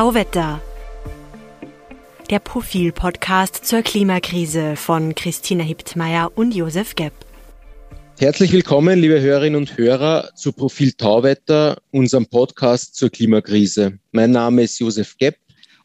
Tauwetter. Der Profil-Podcast zur Klimakrise von Christina Hiptmeier und Josef Gepp. Herzlich willkommen, liebe Hörerinnen und Hörer, zu Profil Tauwetter, unserem Podcast zur Klimakrise. Mein Name ist Josef Gepp.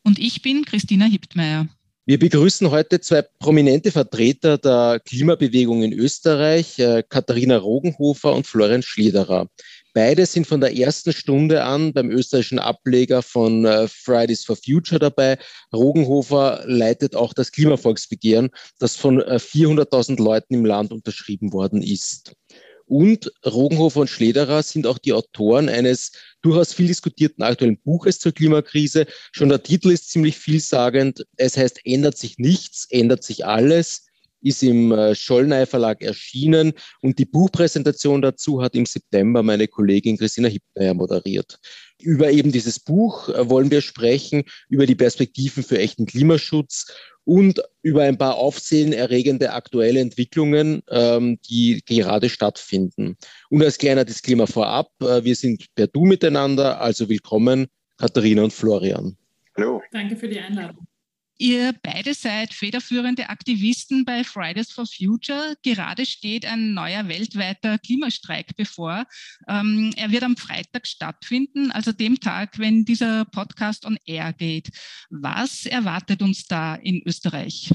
Und ich bin Christina Hiptmeier. Wir begrüßen heute zwei prominente Vertreter der Klimabewegung in Österreich, äh, Katharina Rogenhofer und Florian Schlederer. Beide sind von der ersten Stunde an beim österreichischen Ableger von äh, Fridays for Future dabei. Rogenhofer leitet auch das Klimavolksbegehren, das von 400.000 äh, Leuten im Land unterschrieben worden ist. Und Rogenhofer und Schlederer sind auch die Autoren eines durchaus viel diskutierten aktuellen Buches zur Klimakrise. Schon der Titel ist ziemlich vielsagend. Es heißt, ändert sich nichts, ändert sich alles ist im äh, Schollnei Verlag erschienen und die Buchpräsentation dazu hat im September meine Kollegin Christina Hippner moderiert. Über eben dieses Buch äh, wollen wir sprechen, über die Perspektiven für echten Klimaschutz und über ein paar aufsehenerregende aktuelle Entwicklungen, ähm, die gerade stattfinden. Und als kleiner Disclaimer vorab, äh, wir sind per Du miteinander, also willkommen Katharina und Florian. Hallo. Danke für die Einladung. Ihr beide seid federführende Aktivisten bei Fridays for Future. Gerade steht ein neuer weltweiter Klimastreik bevor. Ähm, er wird am Freitag stattfinden, also dem Tag, wenn dieser Podcast on air geht. Was erwartet uns da in Österreich?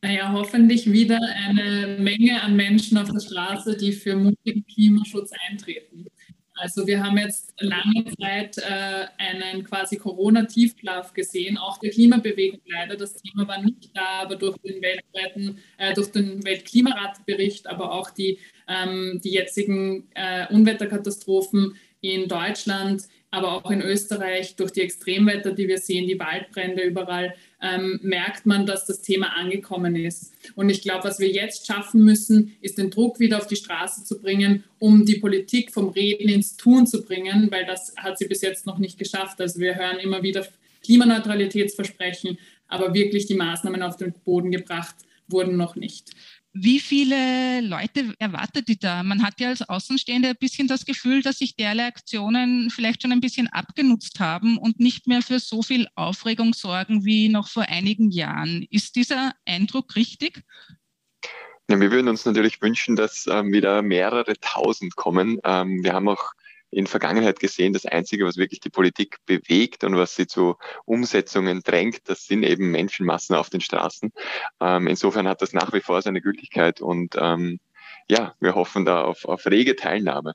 Naja, hoffentlich wieder eine Menge an Menschen auf der Straße, die für mutigen Klimaschutz eintreten. Also wir haben jetzt lange Zeit äh, einen quasi Corona-Tiefschlaf gesehen, auch der Klimabewegung leider. Das Thema war nicht da, aber durch den weltweiten, äh, durch den Weltklimaratbericht, aber auch die, ähm, die jetzigen äh, Unwetterkatastrophen in Deutschland, aber auch in Österreich durch die Extremwetter, die wir sehen, die Waldbrände überall, ähm, merkt man, dass das Thema angekommen ist. Und ich glaube, was wir jetzt schaffen müssen, ist den Druck wieder auf die Straße zu bringen, um die Politik vom Reden ins Tun zu bringen, weil das hat sie bis jetzt noch nicht geschafft. Also wir hören immer wieder Klimaneutralitätsversprechen, aber wirklich die Maßnahmen auf den Boden gebracht wurden noch nicht. Wie viele Leute erwartet die da? Man hat ja als Außenstehender ein bisschen das Gefühl, dass sich derlei Aktionen vielleicht schon ein bisschen abgenutzt haben und nicht mehr für so viel Aufregung sorgen wie noch vor einigen Jahren. Ist dieser Eindruck richtig? Ja, wir würden uns natürlich wünschen, dass ähm, wieder mehrere tausend kommen. Ähm, wir haben auch in Vergangenheit gesehen, das Einzige, was wirklich die Politik bewegt und was sie zu Umsetzungen drängt, das sind eben Menschenmassen auf den Straßen. Ähm, insofern hat das nach wie vor seine Gültigkeit und ähm, ja, wir hoffen da auf, auf rege Teilnahme.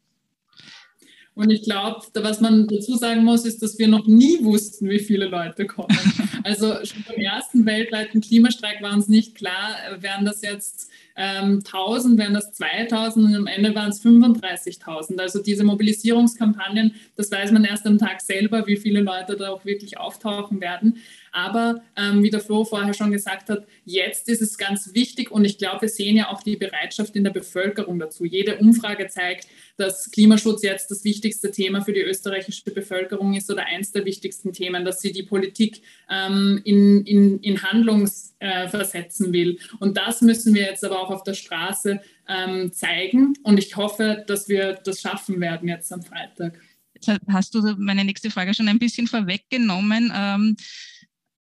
Und ich glaube, was man dazu sagen muss, ist, dass wir noch nie wussten, wie viele Leute kommen. Also schon beim ersten weltweiten Klimastreik war uns nicht klar, wären das jetzt ähm, 1000, wären das 2000 und am Ende waren es 35.000. Also diese Mobilisierungskampagnen, das weiß man erst am Tag selber, wie viele Leute da auch wirklich auftauchen werden. Aber ähm, wie der Flo vorher schon gesagt hat, jetzt ist es ganz wichtig und ich glaube, wir sehen ja auch die Bereitschaft in der Bevölkerung dazu. Jede Umfrage zeigt, dass Klimaschutz jetzt das wichtigste Thema für die österreichische Bevölkerung ist oder eins der wichtigsten Themen, dass sie die Politik ähm, in, in, in Handlung äh, versetzen will. Und das müssen wir jetzt aber auch auf der Straße ähm, zeigen und ich hoffe, dass wir das schaffen werden jetzt am Freitag. Jetzt hast du meine nächste Frage schon ein bisschen vorweggenommen. Ähm,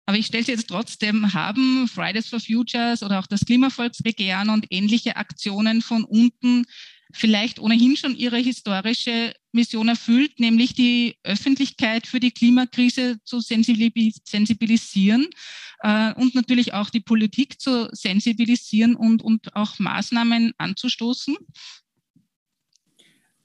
aber ich stelle sie jetzt trotzdem, haben Fridays for Futures oder auch das Klimavolksbegehren und ähnliche Aktionen von unten vielleicht ohnehin schon ihre historische Mission erfüllt, nämlich die Öffentlichkeit für die Klimakrise zu sensibilisieren äh, und natürlich auch die Politik zu sensibilisieren und, und auch Maßnahmen anzustoßen?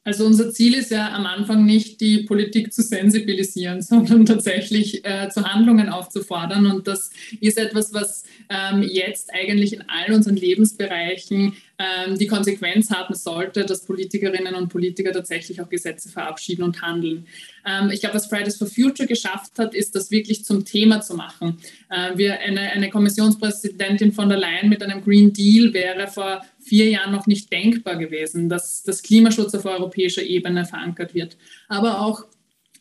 Also unser Ziel ist ja am Anfang nicht, die Politik zu sensibilisieren, sondern tatsächlich äh, zu Handlungen aufzufordern. Und das ist etwas, was ähm, jetzt eigentlich in all unseren Lebensbereichen ähm, die Konsequenz haben sollte, dass Politikerinnen und Politiker tatsächlich auch Gesetze verabschieden und handeln. Ähm, ich glaube, was Fridays for Future geschafft hat, ist, das wirklich zum Thema zu machen. Äh, wir, eine, eine Kommissionspräsidentin von der Leyen mit einem Green Deal wäre vor vier Jahren noch nicht denkbar gewesen, dass das Klimaschutz auf europäischer Ebene verankert wird. Aber auch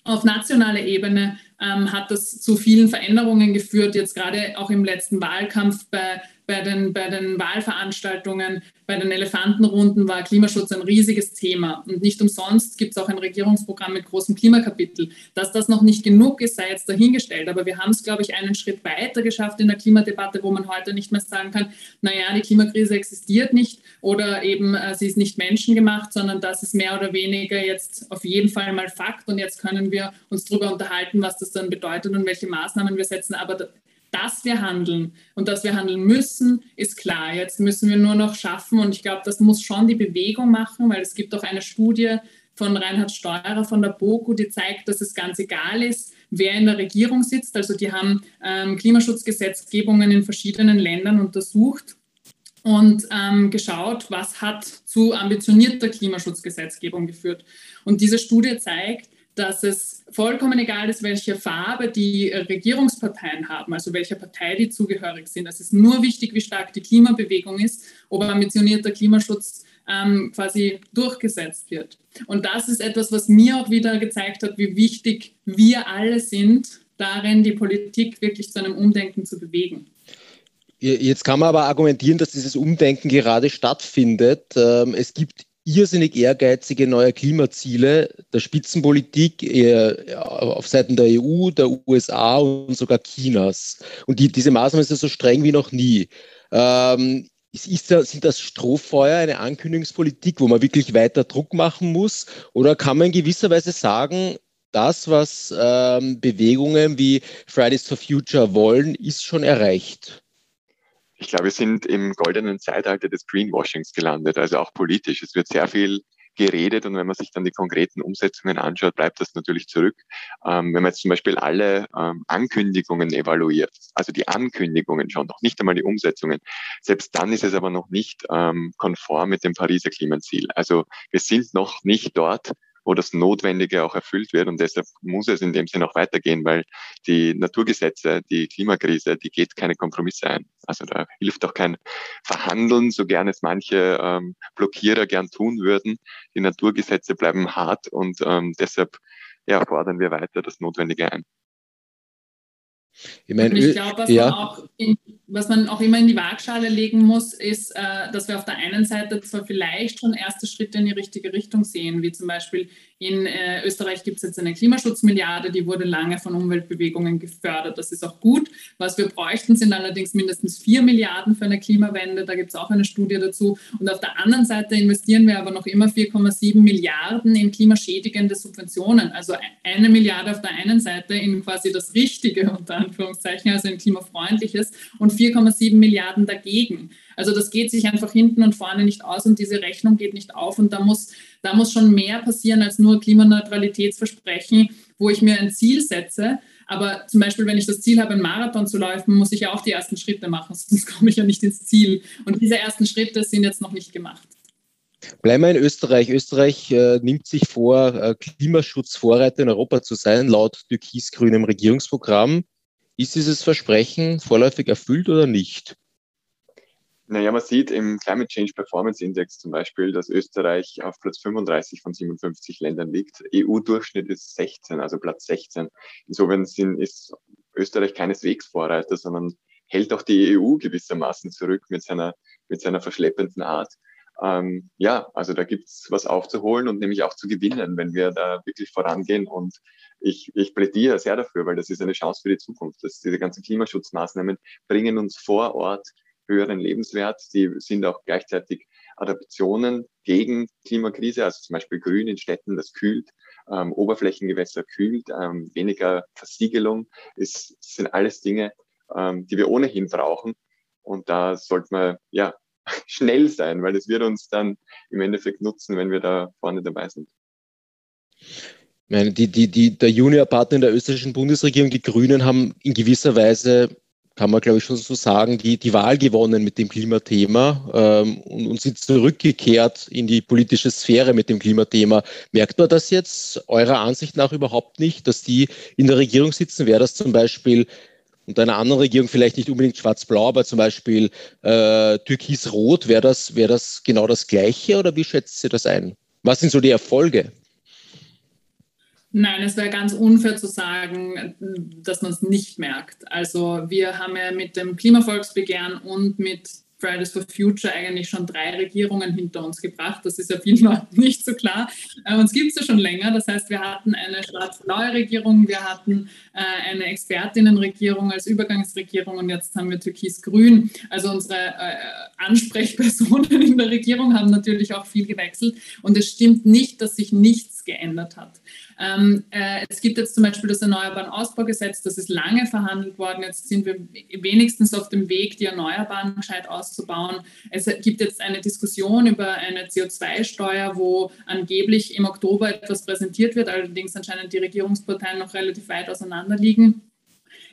auf nationaler Ebene ähm, hat das zu vielen Veränderungen geführt, jetzt gerade auch im letzten Wahlkampf bei bei den, bei den Wahlveranstaltungen, bei den Elefantenrunden war Klimaschutz ein riesiges Thema. Und nicht umsonst gibt es auch ein Regierungsprogramm mit großem Klimakapitel. Dass das noch nicht genug ist, sei jetzt dahingestellt. Aber wir haben es, glaube ich, einen Schritt weiter geschafft in der Klimadebatte, wo man heute nicht mehr sagen kann, naja, die Klimakrise existiert nicht oder eben äh, sie ist nicht menschengemacht, sondern das ist mehr oder weniger jetzt auf jeden Fall mal Fakt. Und jetzt können wir uns darüber unterhalten, was das dann bedeutet und welche Maßnahmen wir setzen. Aber dass wir handeln und dass wir handeln müssen, ist klar. Jetzt müssen wir nur noch schaffen und ich glaube, das muss schon die Bewegung machen, weil es gibt auch eine Studie von Reinhard Steurer von der BOKU, die zeigt, dass es ganz egal ist, wer in der Regierung sitzt. Also die haben ähm, Klimaschutzgesetzgebungen in verschiedenen Ländern untersucht und ähm, geschaut, was hat zu ambitionierter Klimaschutzgesetzgebung geführt. Und diese Studie zeigt, dass es vollkommen egal ist, welche Farbe die äh, Regierungsparteien haben, also welcher Partei die zugehörig sind. Es ist nur wichtig, wie stark die Klimabewegung ist, ob ambitionierter Klimaschutz ähm, quasi durchgesetzt wird. Und das ist etwas, was mir auch wieder gezeigt hat, wie wichtig wir alle sind, darin die Politik wirklich zu einem Umdenken zu bewegen. Jetzt kann man aber argumentieren, dass dieses Umdenken gerade stattfindet. Ähm, es gibt irrsinnig ehrgeizige neue Klimaziele der Spitzenpolitik auf Seiten der EU, der USA und sogar Chinas. Und die, diese Maßnahmen sind so streng wie noch nie. Ähm, ist sind das Strohfeuer eine Ankündigungspolitik, wo man wirklich weiter Druck machen muss? Oder kann man in gewisser Weise sagen, das, was ähm, Bewegungen wie Fridays for Future wollen, ist schon erreicht? Ich glaube, wir sind im goldenen Zeitalter des Greenwashings gelandet, also auch politisch. Es wird sehr viel geredet und wenn man sich dann die konkreten Umsetzungen anschaut, bleibt das natürlich zurück. Ähm, wenn man jetzt zum Beispiel alle ähm, Ankündigungen evaluiert, also die Ankündigungen schon, noch nicht einmal die Umsetzungen, selbst dann ist es aber noch nicht ähm, konform mit dem Pariser Klimaziel. Also wir sind noch nicht dort, wo das Notwendige auch erfüllt wird. Und deshalb muss es in dem Sinne auch weitergehen, weil die Naturgesetze, die Klimakrise, die geht keine Kompromisse ein. Also da hilft auch kein Verhandeln, so gern es manche ähm, Blockierer gern tun würden. Die Naturgesetze bleiben hart und ähm, deshalb ja, fordern wir weiter das Notwendige ein. Ich, mein, ich glaube, was, ja. Was, man auch immer in die Waagschale legen muss, ist, äh, dass wir auf der einen Seite zwar vielleicht schon erste Schritte in die richtige Richtung sehen, wie zum Beispiel in äh, Österreich gibt es jetzt eine Klimaschutzmilliarde, die wurde lange von Umweltbewegungen gefördert. Das ist auch gut. Was wir bräuchten, sind allerdings mindestens vier Milliarden für eine Klimawende. Da gibt es auch eine Studie dazu. Und auf der anderen Seite investieren wir aber noch immer 4,7 Milliarden in klimaschädigende Subventionen. Also eine Milliarde auf der einen Seite in quasi das Richtige, unter Anführungszeichen, also in klimafreundliches und 4,7 Milliarden dagegen. Also das geht sich einfach hinten und vorne nicht aus und diese Rechnung geht nicht auf und da muss, da muss schon mehr passieren als nur Klimaneutralitätsversprechen, wo ich mir ein Ziel setze. Aber zum Beispiel, wenn ich das Ziel habe, einen Marathon zu laufen, muss ich ja auch die ersten Schritte machen, sonst komme ich ja nicht ins Ziel. Und diese ersten Schritte sind jetzt noch nicht gemacht. Bleiben wir in Österreich. Österreich äh, nimmt sich vor, äh, Klimaschutzvorreiter in Europa zu sein, laut türkis-grünem Regierungsprogramm. Ist dieses Versprechen vorläufig erfüllt oder nicht? Naja, man sieht im Climate Change Performance Index zum Beispiel, dass Österreich auf Platz 35 von 57 Ländern liegt. EU-Durchschnitt ist 16, also Platz 16. Insofern ist Österreich keineswegs Vorreiter, sondern hält auch die EU gewissermaßen zurück mit seiner, mit seiner verschleppenden Art. Ähm, ja, also da gibt's was aufzuholen und nämlich auch zu gewinnen, wenn wir da wirklich vorangehen. Und ich, ich plädiere sehr dafür, weil das ist eine Chance für die Zukunft. Dass diese ganzen Klimaschutzmaßnahmen bringen uns vor Ort höheren Lebenswert. Sie sind auch gleichzeitig Adaptionen gegen Klimakrise, also zum Beispiel Grün in Städten, das kühlt, ähm, Oberflächengewässer kühlt, ähm, weniger Versiegelung, ist, sind alles Dinge, ähm, die wir ohnehin brauchen. Und da sollte man ja schnell sein, weil es wird uns dann im Endeffekt nutzen, wenn wir da vorne dabei sind. Meine, die, die, die, der Juniorpartner in der österreichischen Bundesregierung, die Grünen, haben in gewisser Weise kann man, glaube ich, schon so sagen, die, die Wahl gewonnen mit dem Klimathema ähm, und, und sind zurückgekehrt in die politische Sphäre mit dem Klimathema. Merkt man das jetzt eurer Ansicht nach überhaupt nicht, dass die in der Regierung sitzen? Wäre das zum Beispiel unter einer anderen Regierung vielleicht nicht unbedingt schwarz-blau, aber zum Beispiel äh, türkis-rot, wäre das, wäre das genau das Gleiche oder wie schätzt ihr das ein? Was sind so die Erfolge? Nein, es wäre ganz unfair zu sagen, dass man es nicht merkt. Also wir haben ja mit dem Klimavolksbegehren und mit Fridays for Future eigentlich schon drei Regierungen hinter uns gebracht. Das ist ja vielen Leuten nicht so klar. Äh, uns gibt es ja schon länger. Das heißt, wir hatten eine schwarz-blaue Regierung, wir hatten äh, eine Expertinnenregierung als Übergangsregierung und jetzt haben wir türkis-grün. Also unsere äh, Ansprechpersonen in der Regierung haben natürlich auch viel gewechselt. Und es stimmt nicht, dass sich nichts geändert hat. Ähm, äh, es gibt jetzt zum Beispiel das Erneuerbaren Ausbaugesetz, das ist lange verhandelt worden. Jetzt sind wir wenigstens auf dem Weg, die Erneuerbaren gescheit auszubauen. Es gibt jetzt eine Diskussion über eine CO2-Steuer, wo angeblich im Oktober etwas präsentiert wird, allerdings anscheinend die Regierungsparteien noch relativ weit auseinander liegen.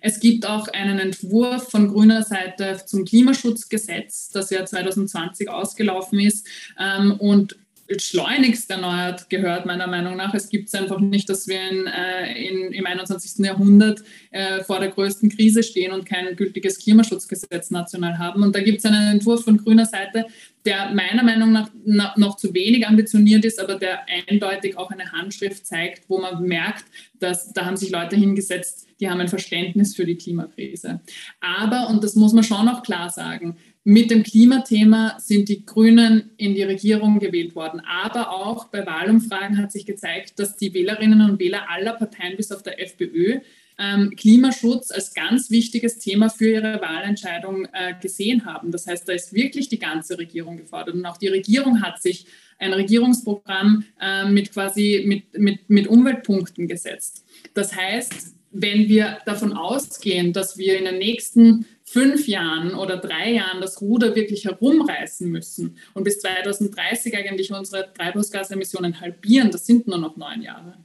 Es gibt auch einen Entwurf von grüner Seite zum Klimaschutzgesetz, das ja 2020 ausgelaufen ist. Ähm, und schleunigst erneuert gehört, meiner Meinung nach. Es gibt es einfach nicht, dass wir in, äh, in, im 21. Jahrhundert äh, vor der größten Krise stehen und kein gültiges Klimaschutzgesetz national haben. Und da gibt es einen Entwurf von grüner Seite, der meiner Meinung nach na, noch zu wenig ambitioniert ist, aber der eindeutig auch eine Handschrift zeigt, wo man merkt, dass da haben sich Leute hingesetzt, die haben ein Verständnis für die Klimakrise. Aber, und das muss man schon auch klar sagen, mit dem Klimathema sind die Grünen in die Regierung gewählt worden. Aber auch bei Wahlumfragen hat sich gezeigt, dass die Wählerinnen und Wähler aller Parteien bis auf der FPÖ ähm, Klimaschutz als ganz wichtiges Thema für ihre Wahlentscheidung äh, gesehen haben. Das heißt, da ist wirklich die ganze Regierung gefordert. Und auch die Regierung hat sich ein Regierungsprogramm äh, mit quasi mit, mit, mit Umweltpunkten gesetzt. Das heißt, wenn wir davon ausgehen, dass wir in den nächsten fünf Jahren oder drei Jahren das Ruder wirklich herumreißen müssen und bis 2030 eigentlich unsere Treibhausgasemissionen halbieren, das sind nur noch neun Jahre,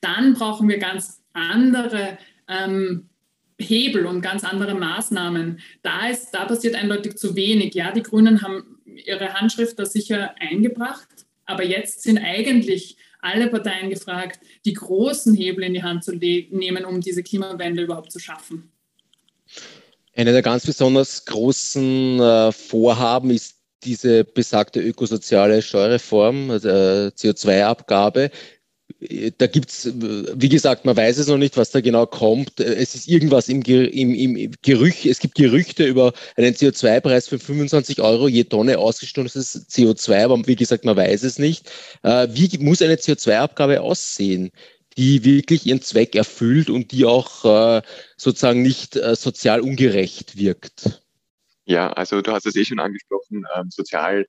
dann brauchen wir ganz andere ähm, Hebel und ganz andere Maßnahmen. Da, ist, da passiert eindeutig zu wenig. Ja, die Grünen haben ihre Handschrift da sicher eingebracht, aber jetzt sind eigentlich alle Parteien gefragt, die großen Hebel in die Hand zu nehmen, um diese Klimawende überhaupt zu schaffen. Eine der ganz besonders großen äh, Vorhaben ist diese besagte ökosoziale Steuerreform, also, äh, CO2-Abgabe. Da gibt es, wie gesagt, man weiß es noch nicht, was da genau kommt. Es ist irgendwas im, im, im Gerücht, es gibt Gerüchte über einen CO2-Preis von 25 Euro je Tonne ausgestoßenes CO2, aber wie gesagt, man weiß es nicht. Äh, wie muss eine CO2-Abgabe aussehen? die wirklich ihren Zweck erfüllt und die auch äh, sozusagen nicht äh, sozial ungerecht wirkt. Ja, also du hast es eh schon angesprochen, ähm, sozial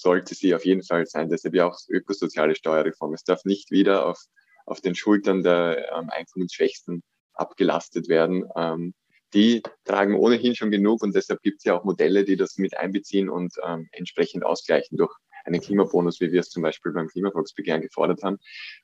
sollte sie auf jeden Fall sein, deshalb ja auch ökosoziale Steuerreform. Es darf nicht wieder auf, auf den Schultern der ähm, Einkommensschwächsten abgelastet werden. Ähm, die tragen ohnehin schon genug und deshalb gibt es ja auch Modelle, die das mit einbeziehen und ähm, entsprechend ausgleichen durch einen Klimabonus, wie wir es zum Beispiel beim Klimavolksbegehren gefordert haben.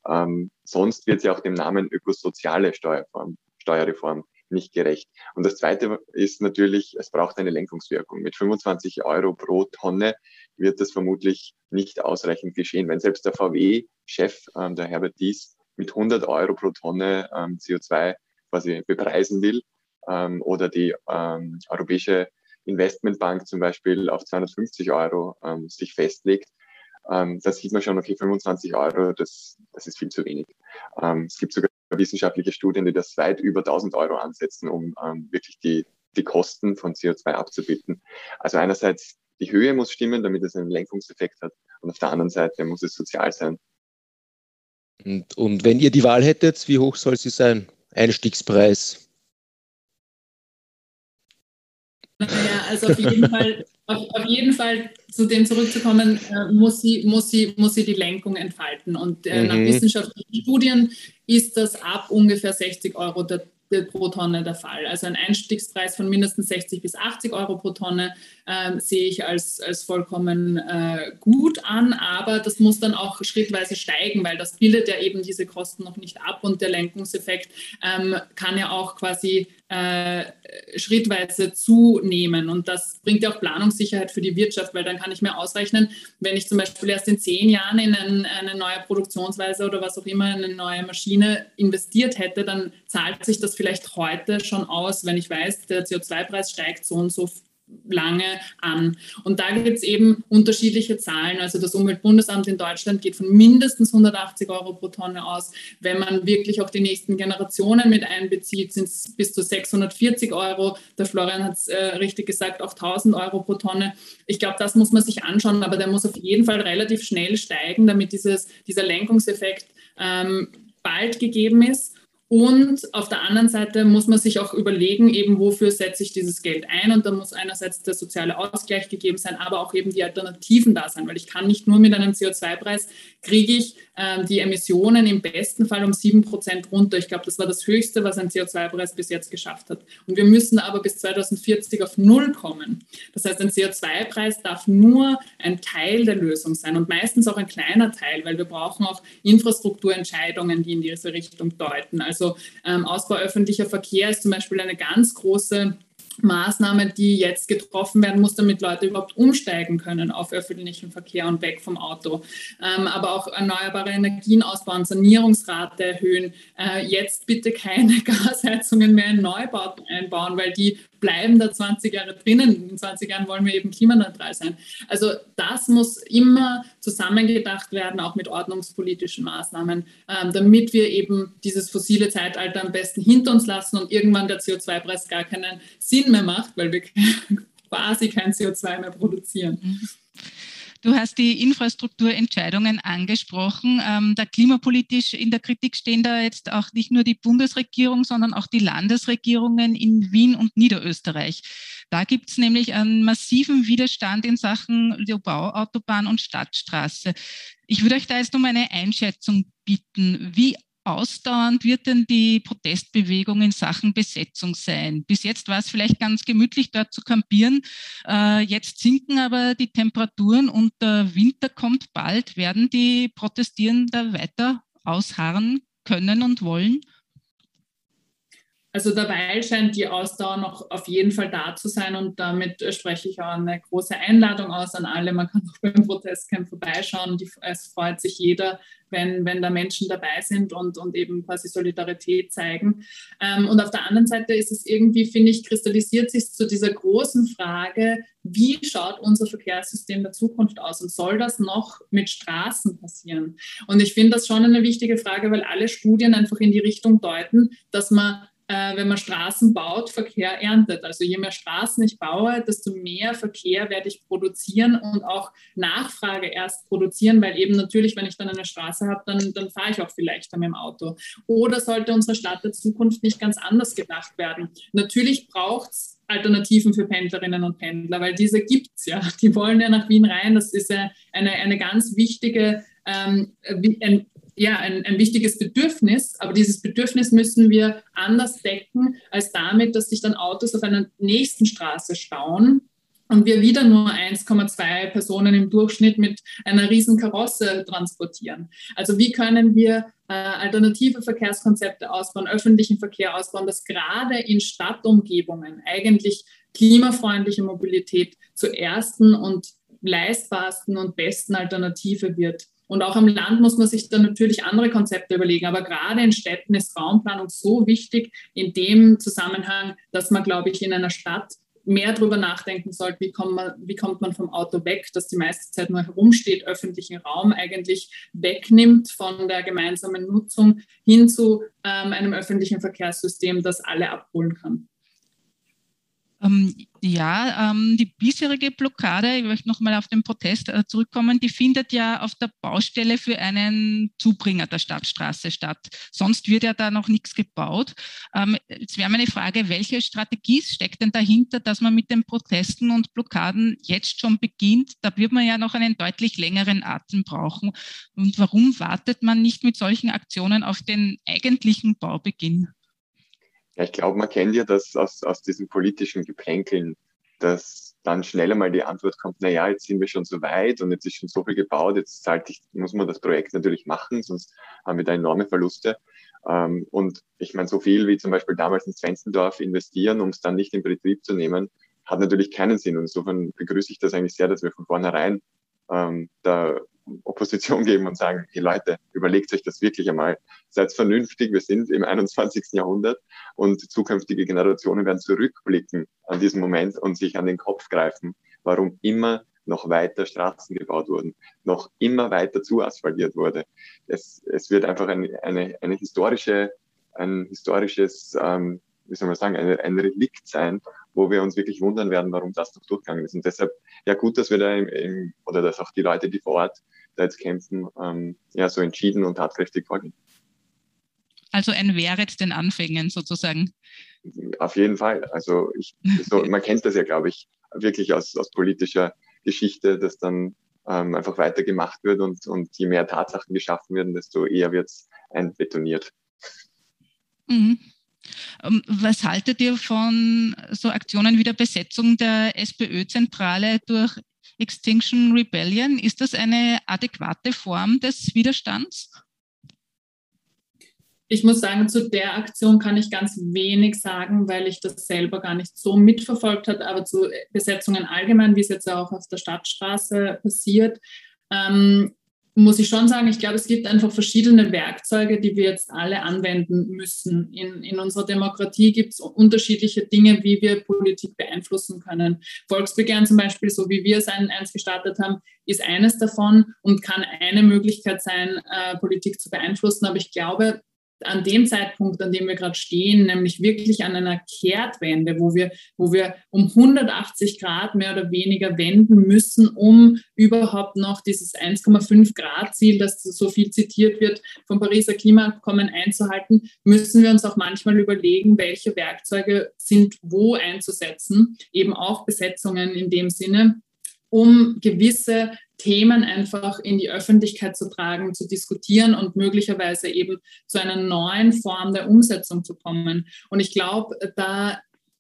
Ähm, sonst wird sie auch dem Namen ökosoziale Steuerform, Steuerreform nicht gerecht. Und das Zweite ist natürlich, es braucht eine Lenkungswirkung. Mit 25 Euro pro Tonne wird das vermutlich nicht ausreichend geschehen. Wenn selbst der VW-Chef, ähm, der Herbert Dies, mit 100 Euro pro Tonne ähm, CO2 quasi bepreisen will ähm, oder die ähm, Europäische Investmentbank zum Beispiel auf 250 Euro ähm, sich festlegt, ähm, da sieht man schon, okay, 25 Euro, das, das ist viel zu wenig. Ähm, es gibt sogar wissenschaftliche Studien, die das weit über 1000 Euro ansetzen, um ähm, wirklich die, die Kosten von CO2 abzubilden. Also einerseits die Höhe muss stimmen, damit es einen Lenkungseffekt hat, und auf der anderen Seite muss es sozial sein. Und, und wenn ihr die Wahl hättet, wie hoch soll sie sein? Einstiegspreis? Naja, also auf jeden Fall, auf, auf jeden Fall zu dem zurückzukommen, äh, muss, sie, muss, sie, muss sie die Lenkung entfalten. Und äh, mhm. nach wissenschaftlichen Studien ist das ab ungefähr 60 Euro der pro Tonne der Fall. Also ein Einstiegspreis von mindestens 60 bis 80 Euro pro Tonne äh, sehe ich als, als vollkommen äh, gut an, aber das muss dann auch schrittweise steigen, weil das bildet ja eben diese Kosten noch nicht ab und der Lenkungseffekt ähm, kann ja auch quasi äh, schrittweise zunehmen. Und das bringt ja auch Planungssicherheit für die Wirtschaft, weil dann kann ich mir ausrechnen, wenn ich zum Beispiel erst in zehn Jahren in ein, eine neue Produktionsweise oder was auch immer, in eine neue Maschine investiert hätte, dann zahlt sich das vielleicht heute schon aus, wenn ich weiß, der CO2-Preis steigt so und so lange an. Und da gibt es eben unterschiedliche Zahlen. Also das Umweltbundesamt in Deutschland geht von mindestens 180 Euro pro Tonne aus. Wenn man wirklich auch die nächsten Generationen mit einbezieht, sind es bis zu 640 Euro. Der Florian hat es äh, richtig gesagt, auch 1000 Euro pro Tonne. Ich glaube, das muss man sich anschauen, aber der muss auf jeden Fall relativ schnell steigen, damit dieses, dieser Lenkungseffekt ähm, bald gegeben ist. Und auf der anderen Seite muss man sich auch überlegen, eben wofür setze ich dieses Geld ein. Und da muss einerseits der soziale Ausgleich gegeben sein, aber auch eben die Alternativen da sein, weil ich kann nicht nur mit einem CO2-Preis kriege ich äh, die Emissionen im besten Fall um sieben Prozent runter. Ich glaube, das war das Höchste, was ein CO2-Preis bis jetzt geschafft hat. Und wir müssen aber bis 2040 auf Null kommen. Das heißt, ein CO2-Preis darf nur ein Teil der Lösung sein und meistens auch ein kleiner Teil, weil wir brauchen auch Infrastrukturentscheidungen, die in diese Richtung deuten. Also also ähm, Ausbau öffentlicher Verkehr ist zum Beispiel eine ganz große Maßnahme, die jetzt getroffen werden muss, damit Leute überhaupt umsteigen können auf öffentlichen Verkehr und weg vom Auto. Ähm, aber auch erneuerbare Energien ausbauen, Sanierungsrate erhöhen. Äh, jetzt bitte keine Gasheizungen mehr in Neubauten einbauen, weil die bleiben da 20 Jahre drinnen. In 20 Jahren wollen wir eben klimaneutral sein. Also das muss immer zusammengedacht werden, auch mit ordnungspolitischen Maßnahmen, ähm, damit wir eben dieses fossile Zeitalter am besten hinter uns lassen und irgendwann der CO2-Preis gar keinen Sinn mehr macht, weil wir quasi kein CO2 mehr produzieren. Du hast die Infrastrukturentscheidungen angesprochen. Ähm, da klimapolitisch in der Kritik stehen da jetzt auch nicht nur die Bundesregierung, sondern auch die Landesregierungen in Wien und Niederösterreich. Da gibt es nämlich einen massiven Widerstand in Sachen Bauautobahn und Stadtstraße. Ich würde euch da jetzt um eine Einschätzung bitten. Wie ausdauernd wird denn die Protestbewegung in Sachen Besetzung sein? Bis jetzt war es vielleicht ganz gemütlich, dort zu kampieren. Äh, jetzt sinken aber die Temperaturen und der Winter kommt bald. Werden die Protestierenden weiter ausharren können und wollen? Also dabei scheint die Ausdauer noch auf jeden Fall da zu sein und damit spreche ich auch eine große Einladung aus an alle. Man kann auch beim Protestcamp vorbeischauen. es freut sich jeder, wenn, wenn da Menschen dabei sind und, und eben quasi Solidarität zeigen. Ähm, und auf der anderen Seite ist es irgendwie, finde ich, kristallisiert sich zu dieser großen Frage, wie schaut unser Verkehrssystem der Zukunft aus und soll das noch mit Straßen passieren? Und ich finde das schon eine wichtige Frage, weil alle Studien einfach in die Richtung deuten, dass man äh, wenn man Straßen baut, Verkehr erntet. Also je mehr Straßen ich baue, desto mehr Verkehr werde ich produzieren und auch Nachfrage erst produzieren, weil eben natürlich, wenn ich dann eine Straße habe, dann, dann fahre ich auch viel leichter mit dem Auto. Oder sollte unsere Stadt der Zukunft nicht ganz anders gedacht werden? Natürlich braucht es Alternativen für Pendlerinnen und Pendler, weil diese gibt es ja. Die wollen ja nach Wien rein. Das ist ja eine, eine ganz wichtige ähm, ein, ja, ein, ein wichtiges Bedürfnis, aber dieses Bedürfnis müssen wir anders decken, als damit, dass sich dann Autos auf einer nächsten Straße stauen und wir wieder nur 1,2 Personen im Durchschnitt mit einer riesen Karosse transportieren. Also wie können wir äh, alternative Verkehrskonzepte ausbauen, öffentlichen Verkehr ausbauen, dass gerade in Stadtumgebungen eigentlich klimafreundliche Mobilität zur ersten und leistbarsten und besten Alternative wird. Und auch am Land muss man sich dann natürlich andere Konzepte überlegen. Aber gerade in Städten ist Raumplanung so wichtig in dem Zusammenhang, dass man, glaube ich, in einer Stadt mehr darüber nachdenken sollte, wie kommt, man, wie kommt man vom Auto weg, das die meiste Zeit nur herumsteht, öffentlichen Raum eigentlich wegnimmt von der gemeinsamen Nutzung hin zu ähm, einem öffentlichen Verkehrssystem, das alle abholen kann. Ähm, ja, ähm, die bisherige Blockade, ich möchte nochmal auf den Protest äh, zurückkommen, die findet ja auf der Baustelle für einen Zubringer der Stadtstraße statt. Sonst wird ja da noch nichts gebaut. Ähm, jetzt wäre meine Frage, welche Strategie steckt denn dahinter, dass man mit den Protesten und Blockaden jetzt schon beginnt? Da wird man ja noch einen deutlich längeren Atem brauchen. Und warum wartet man nicht mit solchen Aktionen auf den eigentlichen Baubeginn? Ja, ich glaube, man kennt ja das aus, aus diesen politischen Geplänkeln, dass dann schneller mal die Antwort kommt, na ja, jetzt sind wir schon so weit und jetzt ist schon so viel gebaut, jetzt halt ich, muss man das Projekt natürlich machen, sonst haben wir da enorme Verluste. Ähm, und ich meine, so viel wie zum Beispiel damals in Svensendorf investieren, um es dann nicht in Betrieb zu nehmen, hat natürlich keinen Sinn. Und insofern begrüße ich das eigentlich sehr, dass wir von vornherein ähm, da Opposition geben und sagen, hey Leute, überlegt euch das wirklich einmal, seid vernünftig, wir sind im 21. Jahrhundert und zukünftige Generationen werden zurückblicken an diesen Moment und sich an den Kopf greifen, warum immer noch weiter Straßen gebaut wurden, noch immer weiter zuasphaltiert wurde. Es, es wird einfach ein, eine, eine historische, ein historisches, ähm, wie soll man sagen, ein, ein Relikt sein, wo wir uns wirklich wundern werden, warum das noch durchgegangen ist. Und deshalb, ja gut, dass wir da im, im, oder dass auch die Leute, die vor Ort da jetzt kämpfen, ähm, ja so entschieden und tatkräftig vorgehen. Also ein Wehret den Anfängen sozusagen. Auf jeden Fall. Also ich, so, man kennt das ja, glaube ich, wirklich aus, aus politischer Geschichte, dass dann ähm, einfach weitergemacht wird und, und je mehr Tatsachen geschaffen werden, desto eher wird es einbetoniert. Mhm. Ähm, was haltet ihr von so Aktionen wie der Besetzung der SPÖ-Zentrale durch Extinction Rebellion? Ist das eine adäquate Form des Widerstands? Ich muss sagen, zu der Aktion kann ich ganz wenig sagen, weil ich das selber gar nicht so mitverfolgt habe. Aber zu Besetzungen allgemein, wie es jetzt auch auf der Stadtstraße passiert, ähm, muss ich schon sagen, ich glaube, es gibt einfach verschiedene Werkzeuge, die wir jetzt alle anwenden müssen. In, in unserer Demokratie gibt es unterschiedliche Dinge, wie wir Politik beeinflussen können. Volksbegehren zum Beispiel, so wie wir es ein, eins gestartet haben, ist eines davon und kann eine Möglichkeit sein, äh, Politik zu beeinflussen. Aber ich glaube, an dem Zeitpunkt, an dem wir gerade stehen, nämlich wirklich an einer Kehrtwende, wo wir, wo wir um 180 Grad mehr oder weniger wenden müssen, um überhaupt noch dieses 1,5 Grad Ziel, das so viel zitiert wird, vom Pariser Klimaabkommen einzuhalten, müssen wir uns auch manchmal überlegen, welche Werkzeuge sind wo einzusetzen, eben auch Besetzungen in dem Sinne, um gewisse Themen einfach in die Öffentlichkeit zu tragen, zu diskutieren und möglicherweise eben zu einer neuen Form der Umsetzung zu kommen. Und ich glaube, da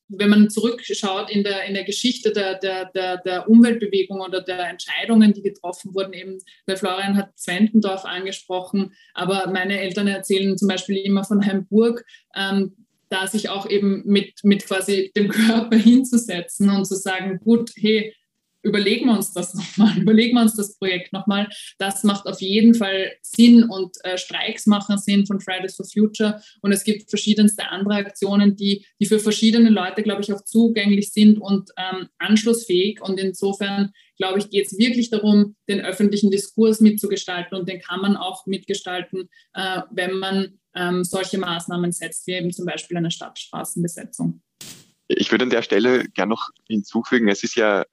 wenn man zurückschaut in der, in der Geschichte der, der, der, der Umweltbewegung oder der Entscheidungen, die getroffen wurden, eben, der Florian hat Zwentendorf angesprochen, aber meine Eltern erzählen zum Beispiel immer von Hamburg, ähm, da sich auch eben mit, mit quasi dem Körper hinzusetzen und zu sagen, gut, hey, überlegen wir uns das nochmal, überlegen wir uns das Projekt nochmal. Das macht auf jeden Fall Sinn und äh, Streiks machen Sinn von Fridays for Future. Und es gibt verschiedenste andere Aktionen, die, die für verschiedene Leute, glaube ich, auch zugänglich sind und ähm, anschlussfähig. Und insofern, glaube ich, geht es wirklich darum, den öffentlichen Diskurs mitzugestalten und den kann man auch mitgestalten, äh, wenn man ähm, solche Maßnahmen setzt, wie eben zum Beispiel eine Stadtstraßenbesetzung. Ich würde an der Stelle gerne noch hinzufügen, es ist ja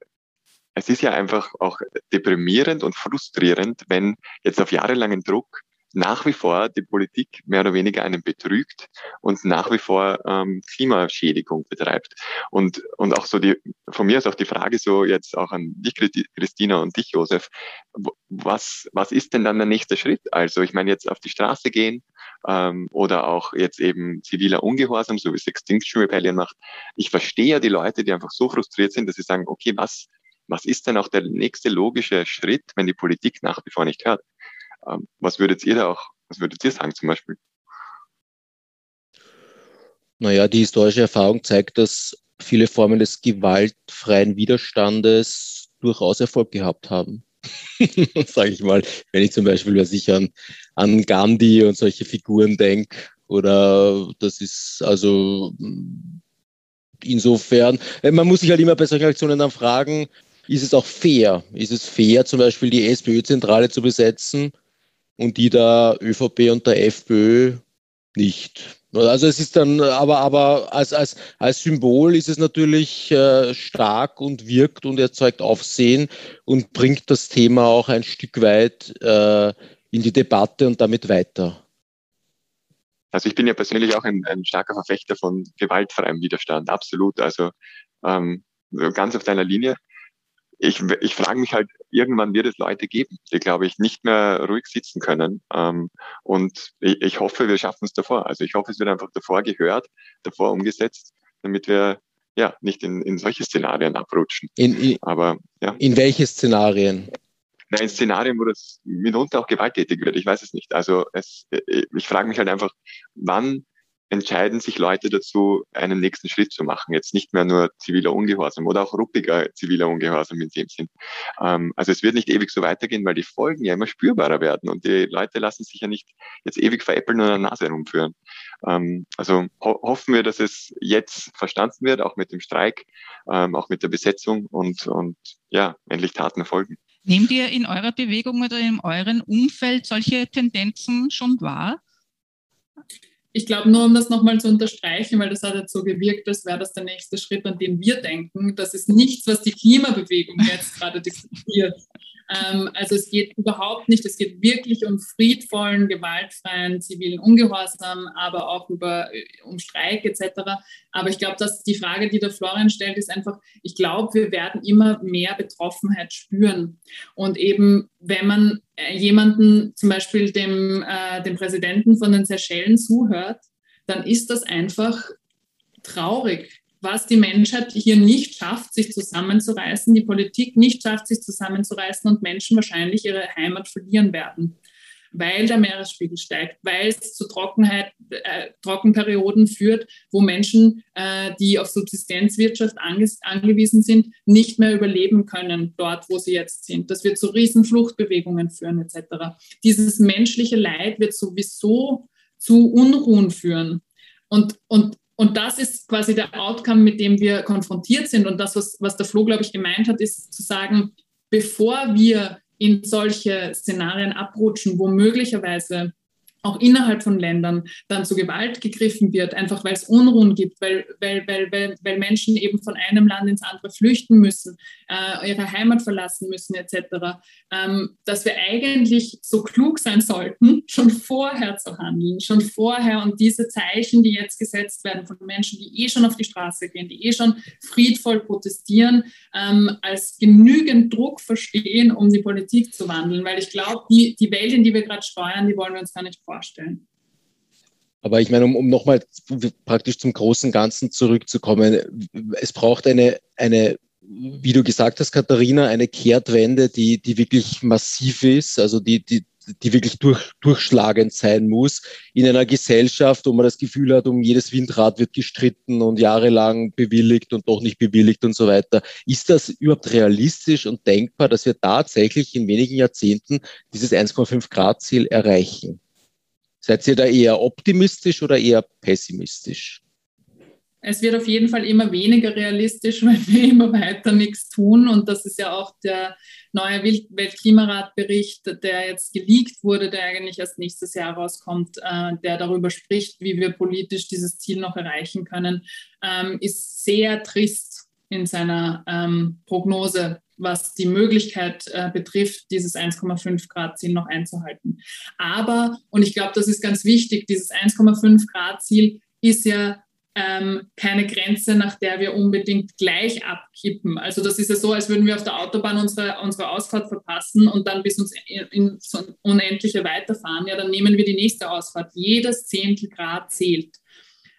es ist ja einfach auch deprimierend und frustrierend, wenn jetzt auf jahrelangen Druck nach wie vor die Politik mehr oder weniger einen betrügt und nach wie vor ähm, Klimaschädigung betreibt. Und, und auch so die, von mir ist auch die Frage so jetzt auch an dich, Christina und dich, Josef, was, was ist denn dann der nächste Schritt? Also ich meine jetzt auf die Straße gehen ähm, oder auch jetzt eben ziviler Ungehorsam, so wie es Extinction Rebellion macht. Ich verstehe ja die Leute, die einfach so frustriert sind, dass sie sagen, okay, was, was ist denn auch der nächste logische Schritt, wenn die Politik nach wie vor nicht hört? Ähm, was würdet ihr da auch, was würdet ihr sagen zum Beispiel? Naja, die historische Erfahrung zeigt, dass viele Formen des gewaltfreien Widerstandes durchaus Erfolg gehabt haben. Sage ich mal, wenn ich zum Beispiel was ich an, an Gandhi und solche Figuren denke, oder das ist also insofern, äh, man muss sich halt immer bei solchen Aktionen dann fragen, ist es auch fair? Ist es fair, zum Beispiel die SPÖ-Zentrale zu besetzen und die der ÖVP und der FPÖ nicht? Also es ist dann, aber, aber als, als, als Symbol ist es natürlich äh, stark und wirkt und erzeugt Aufsehen und bringt das Thema auch ein Stück weit äh, in die Debatte und damit weiter. Also ich bin ja persönlich auch ein, ein starker Verfechter von gewaltfreiem Widerstand, absolut. Also ähm, ganz auf deiner Linie ich, ich frage mich halt, irgendwann wird es Leute geben, die, glaube ich, nicht mehr ruhig sitzen können. Ähm, und ich, ich hoffe, wir schaffen es davor. Also ich hoffe, es wird einfach davor gehört, davor umgesetzt, damit wir ja nicht in, in solche Szenarien abrutschen. In, in, Aber ja. In welche Szenarien? Na, in Szenarien, wo das mitunter auch gewalttätig wird. Ich weiß es nicht. Also es, ich frage mich halt einfach, wann entscheiden sich Leute dazu, einen nächsten Schritt zu machen. Jetzt nicht mehr nur ziviler Ungehorsam oder auch ruppiger ziviler Ungehorsam in dem Sinn. Ähm, also es wird nicht ewig so weitergehen, weil die Folgen ja immer spürbarer werden und die Leute lassen sich ja nicht jetzt ewig veräppeln und an der Nase herumführen. Ähm, also ho hoffen wir, dass es jetzt verstanden wird, auch mit dem Streik, ähm, auch mit der Besetzung und, und ja, endlich Taten folgen. Nehmt ihr in eurer Bewegung oder in eurem Umfeld solche Tendenzen schon wahr? Ich glaube, nur um das nochmal zu unterstreichen, weil das hat jetzt so gewirkt, als wäre das der nächste Schritt, an den wir denken. Das ist nichts, was die Klimabewegung jetzt gerade diskutiert. Ähm, also es geht überhaupt nicht, es geht wirklich um friedvollen, gewaltfreien zivilen Ungehorsam, aber auch über, äh, um Streik etc. Aber ich glaube, dass die Frage, die der Florian stellt, ist einfach, ich glaube, wir werden immer mehr Betroffenheit spüren. Und eben, wenn man äh, jemanden, zum Beispiel dem, äh, dem Präsidenten von den Seychellen zuhört, dann ist das einfach traurig was die Menschheit hier nicht schafft, sich zusammenzureißen, die Politik nicht schafft, sich zusammenzureißen und Menschen wahrscheinlich ihre Heimat verlieren werden, weil der Meeresspiegel steigt, weil es zu Trockenheit, äh, Trockenperioden führt, wo Menschen, äh, die auf Subsistenzwirtschaft ange angewiesen sind, nicht mehr überleben können dort, wo sie jetzt sind. Das wird zu Riesenfluchtbewegungen führen etc. Dieses menschliche Leid wird sowieso zu Unruhen führen. Und, und und das ist quasi der Outcome, mit dem wir konfrontiert sind. Und das, was, was der Flo, glaube ich, gemeint hat, ist zu sagen, bevor wir in solche Szenarien abrutschen, wo möglicherweise auch innerhalb von Ländern dann zu Gewalt gegriffen wird, einfach weil es Unruhen gibt, weil, weil, weil, weil, weil Menschen eben von einem Land ins andere flüchten müssen, äh, ihre Heimat verlassen müssen etc., ähm, dass wir eigentlich so klug sein sollten, schon vorher zu handeln, schon vorher und diese Zeichen, die jetzt gesetzt werden von Menschen, die eh schon auf die Straße gehen, die eh schon friedvoll protestieren, ähm, als genügend Druck verstehen, um die Politik zu wandeln, weil ich glaube, die, die Welt, in die wir gerade steuern, die wollen wir uns gar nicht vorstellen vorstellen. Aber ich meine, um, um nochmal praktisch zum großen Ganzen zurückzukommen, es braucht eine, eine, wie du gesagt hast, Katharina, eine Kehrtwende, die, die wirklich massiv ist, also die, die, die wirklich durch, durchschlagend sein muss in einer Gesellschaft, wo man das Gefühl hat, um jedes Windrad wird gestritten und jahrelang bewilligt und doch nicht bewilligt und so weiter. Ist das überhaupt realistisch und denkbar, dass wir tatsächlich in wenigen Jahrzehnten dieses 1,5 Grad Ziel erreichen? Seid ihr da eher optimistisch oder eher pessimistisch? Es wird auf jeden Fall immer weniger realistisch, weil wir immer weiter nichts tun. Und das ist ja auch der neue Weltklimaratbericht, der jetzt geleakt wurde, der eigentlich erst nächstes Jahr rauskommt, äh, der darüber spricht, wie wir politisch dieses Ziel noch erreichen können, ähm, ist sehr trist in seiner ähm, Prognose was die Möglichkeit äh, betrifft, dieses 1,5 Grad Ziel noch einzuhalten. Aber, und ich glaube, das ist ganz wichtig, dieses 1,5 Grad Ziel ist ja ähm, keine Grenze, nach der wir unbedingt gleich abkippen. Also das ist ja so, als würden wir auf der Autobahn unsere, unsere Ausfahrt verpassen und dann bis uns in, in so Unendliche weiterfahren. Ja, dann nehmen wir die nächste Ausfahrt. Jedes Zehntel Grad zählt.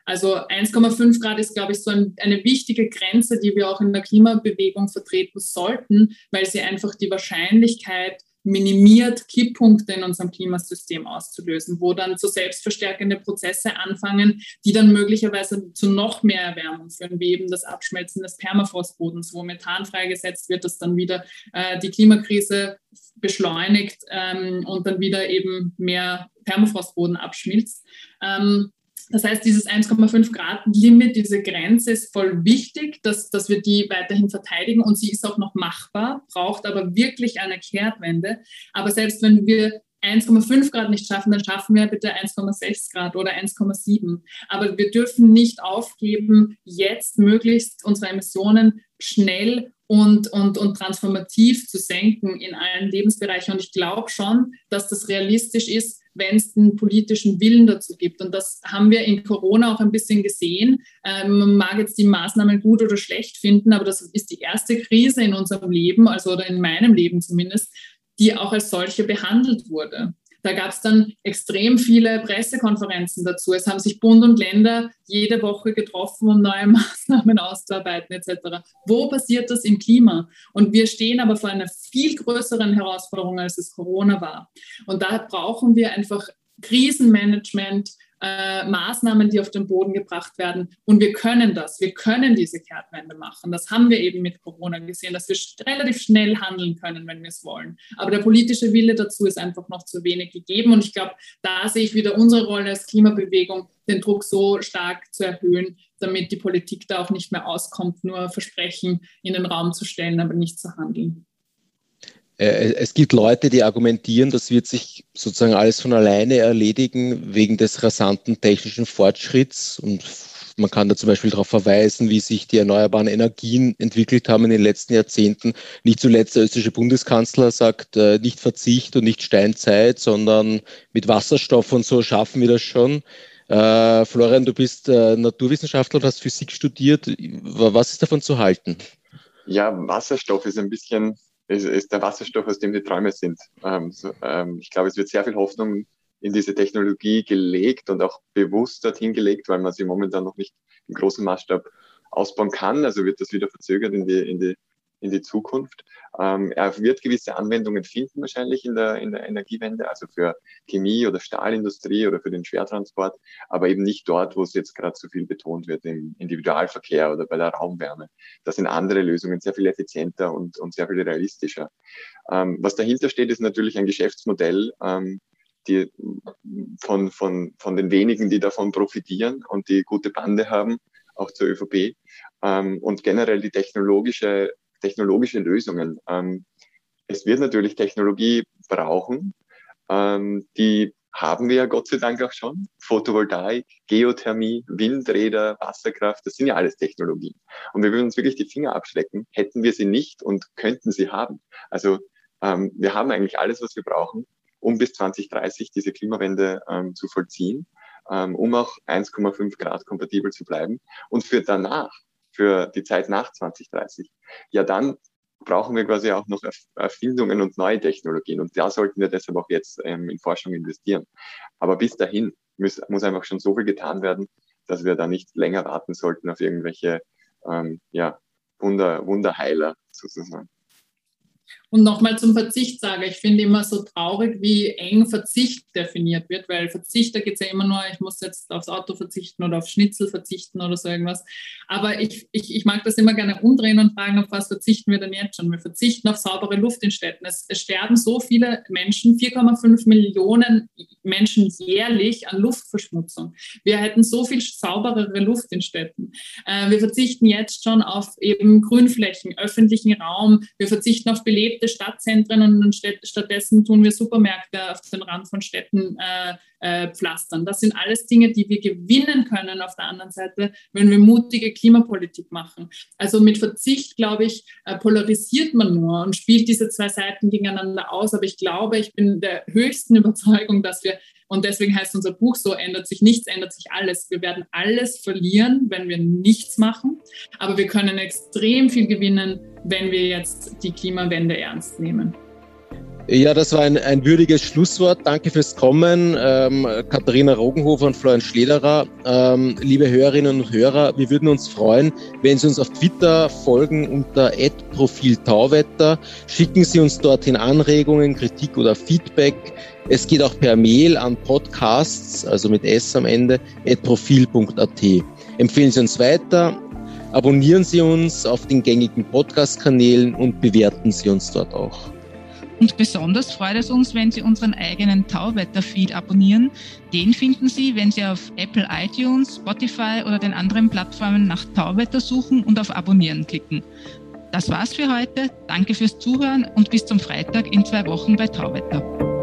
Also 1,5 Grad ist, glaube ich, so ein, eine wichtige Grenze, die wir auch in der Klimabewegung vertreten sollten, weil sie einfach die Wahrscheinlichkeit minimiert, Kipppunkte in unserem Klimasystem auszulösen, wo dann so selbstverstärkende Prozesse anfangen, die dann möglicherweise zu noch mehr Erwärmung führen, wie eben das Abschmelzen des Permafrostbodens, wo Methan freigesetzt wird, das dann wieder äh, die Klimakrise beschleunigt ähm, und dann wieder eben mehr Permafrostboden abschmilzt. Ähm, das heißt, dieses 1,5 Grad Limit, diese Grenze ist voll wichtig, dass, dass wir die weiterhin verteidigen und sie ist auch noch machbar, braucht aber wirklich eine Kehrtwende. Aber selbst wenn wir 1,5 Grad nicht schaffen, dann schaffen wir bitte 1,6 Grad oder 1,7. Aber wir dürfen nicht aufgeben, jetzt möglichst unsere Emissionen schnell und, und, und transformativ zu senken in allen Lebensbereichen. Und ich glaube schon, dass das realistisch ist, wenn es den politischen Willen dazu gibt. Und das haben wir in Corona auch ein bisschen gesehen. Ähm, man mag jetzt die Maßnahmen gut oder schlecht finden, aber das ist die erste Krise in unserem Leben, also oder in meinem Leben zumindest, die auch als solche behandelt wurde. Da gab es dann extrem viele Pressekonferenzen dazu. Es haben sich Bund und Länder jede Woche getroffen, um neue Maßnahmen auszuarbeiten etc. Wo passiert das im Klima? Und wir stehen aber vor einer viel größeren Herausforderung, als es Corona war. Und da brauchen wir einfach Krisenmanagement, äh, Maßnahmen, die auf den Boden gebracht werden. Und wir können das. Wir können diese Kehrtwende machen. Das haben wir eben mit Corona gesehen, dass wir relativ schnell handeln können, wenn wir es wollen. Aber der politische Wille dazu ist einfach noch zu wenig gegeben. Und ich glaube, da sehe ich wieder unsere Rolle als Klimabewegung, den Druck so stark zu erhöhen, damit die Politik da auch nicht mehr auskommt, nur Versprechen in den Raum zu stellen, aber nicht zu handeln. Äh, es gibt Leute, die argumentieren, das wird sich sozusagen alles von alleine erledigen wegen des rasanten technischen Fortschritts. Und man kann da zum Beispiel darauf verweisen, wie sich die erneuerbaren Energien entwickelt haben in den letzten Jahrzehnten. Nicht zuletzt der österreichische Bundeskanzler sagt, äh, nicht Verzicht und nicht Steinzeit, sondern mit Wasserstoff und so schaffen wir das schon. Äh, Florian, du bist Naturwissenschaftler und hast Physik studiert. Was ist davon zu halten? Ja, Wasserstoff ist ein bisschen ist, ist der Wasserstoff, aus dem die Träume sind. Ähm, so, ähm, ich glaube, es wird sehr viel Hoffnung in diese Technologie gelegt und auch bewusst dorthin gelegt, weil man sie momentan noch nicht im großen Maßstab ausbauen kann. Also wird das wieder verzögert in die, in die in die Zukunft. Ähm, er wird gewisse Anwendungen finden wahrscheinlich in der, in der Energiewende, also für Chemie oder Stahlindustrie oder für den Schwertransport, aber eben nicht dort, wo es jetzt gerade so viel betont wird, im Individualverkehr oder bei der Raumwärme. Da sind andere Lösungen sehr viel effizienter und, und sehr viel realistischer. Ähm, was dahinter steht, ist natürlich ein Geschäftsmodell, ähm, die, von, von, von den wenigen, die davon profitieren und die gute Bande haben, auch zur ÖVP. Ähm, und generell die technologische technologische Lösungen. Ähm, es wird natürlich Technologie brauchen. Ähm, die haben wir ja Gott sei Dank auch schon. Photovoltaik, Geothermie, Windräder, Wasserkraft, das sind ja alles Technologien. Und wir würden uns wirklich die Finger abschlecken, hätten wir sie nicht und könnten sie haben. Also ähm, wir haben eigentlich alles, was wir brauchen, um bis 2030 diese Klimawende ähm, zu vollziehen, ähm, um auch 1,5 Grad kompatibel zu bleiben. Und für danach für die Zeit nach 2030, ja dann brauchen wir quasi auch noch Erfindungen und neue Technologien. Und da sollten wir deshalb auch jetzt ähm, in Forschung investieren. Aber bis dahin muss, muss einfach schon so viel getan werden, dass wir da nicht länger warten sollten auf irgendwelche ähm, ja, Wunder, Wunderheiler sozusagen. Und nochmal zum Verzicht sage, ich finde immer so traurig, wie eng Verzicht definiert wird, weil Verzicht, da geht es ja immer nur, ich muss jetzt aufs Auto verzichten oder auf Schnitzel verzichten oder so irgendwas. Aber ich, ich, ich mag das immer gerne umdrehen und fragen, auf was verzichten wir denn jetzt schon? Wir verzichten auf saubere Luft in Städten. Es, es sterben so viele Menschen, 4,5 Millionen Menschen jährlich an Luftverschmutzung. Wir hätten so viel sauberere Luft in Städten. Äh, wir verzichten jetzt schon auf eben Grünflächen, öffentlichen Raum. Wir verzichten auf belebte Stadtzentren und stattdessen tun wir Supermärkte auf den Rand von Städten äh, äh, pflastern. Das sind alles Dinge, die wir gewinnen können auf der anderen Seite, wenn wir mutige Klimapolitik machen. Also mit Verzicht, glaube ich, äh, polarisiert man nur und spielt diese zwei Seiten gegeneinander aus. Aber ich glaube, ich bin der höchsten Überzeugung, dass wir und deswegen heißt unser Buch so, ändert sich nichts, ändert sich alles. Wir werden alles verlieren, wenn wir nichts machen. Aber wir können extrem viel gewinnen, wenn wir jetzt die Klimawende ernst nehmen. Ja, das war ein, ein würdiges Schlusswort. Danke fürs Kommen, ähm, Katharina Rogenhofer und Florian Schlederer. Ähm, liebe Hörerinnen und Hörer, wir würden uns freuen, wenn Sie uns auf Twitter folgen unter @profiltauwetter. Schicken Sie uns dorthin Anregungen, Kritik oder Feedback. Es geht auch per Mail an podcasts, also mit S am Ende, profil.at. Empfehlen Sie uns weiter, abonnieren Sie uns auf den gängigen Podcast-Kanälen und bewerten Sie uns dort auch. Und besonders freut es uns, wenn Sie unseren eigenen Tauwetter-Feed abonnieren. Den finden Sie, wenn Sie auf Apple iTunes, Spotify oder den anderen Plattformen nach Tauwetter suchen und auf Abonnieren klicken. Das war's für heute. Danke fürs Zuhören und bis zum Freitag in zwei Wochen bei Tauwetter.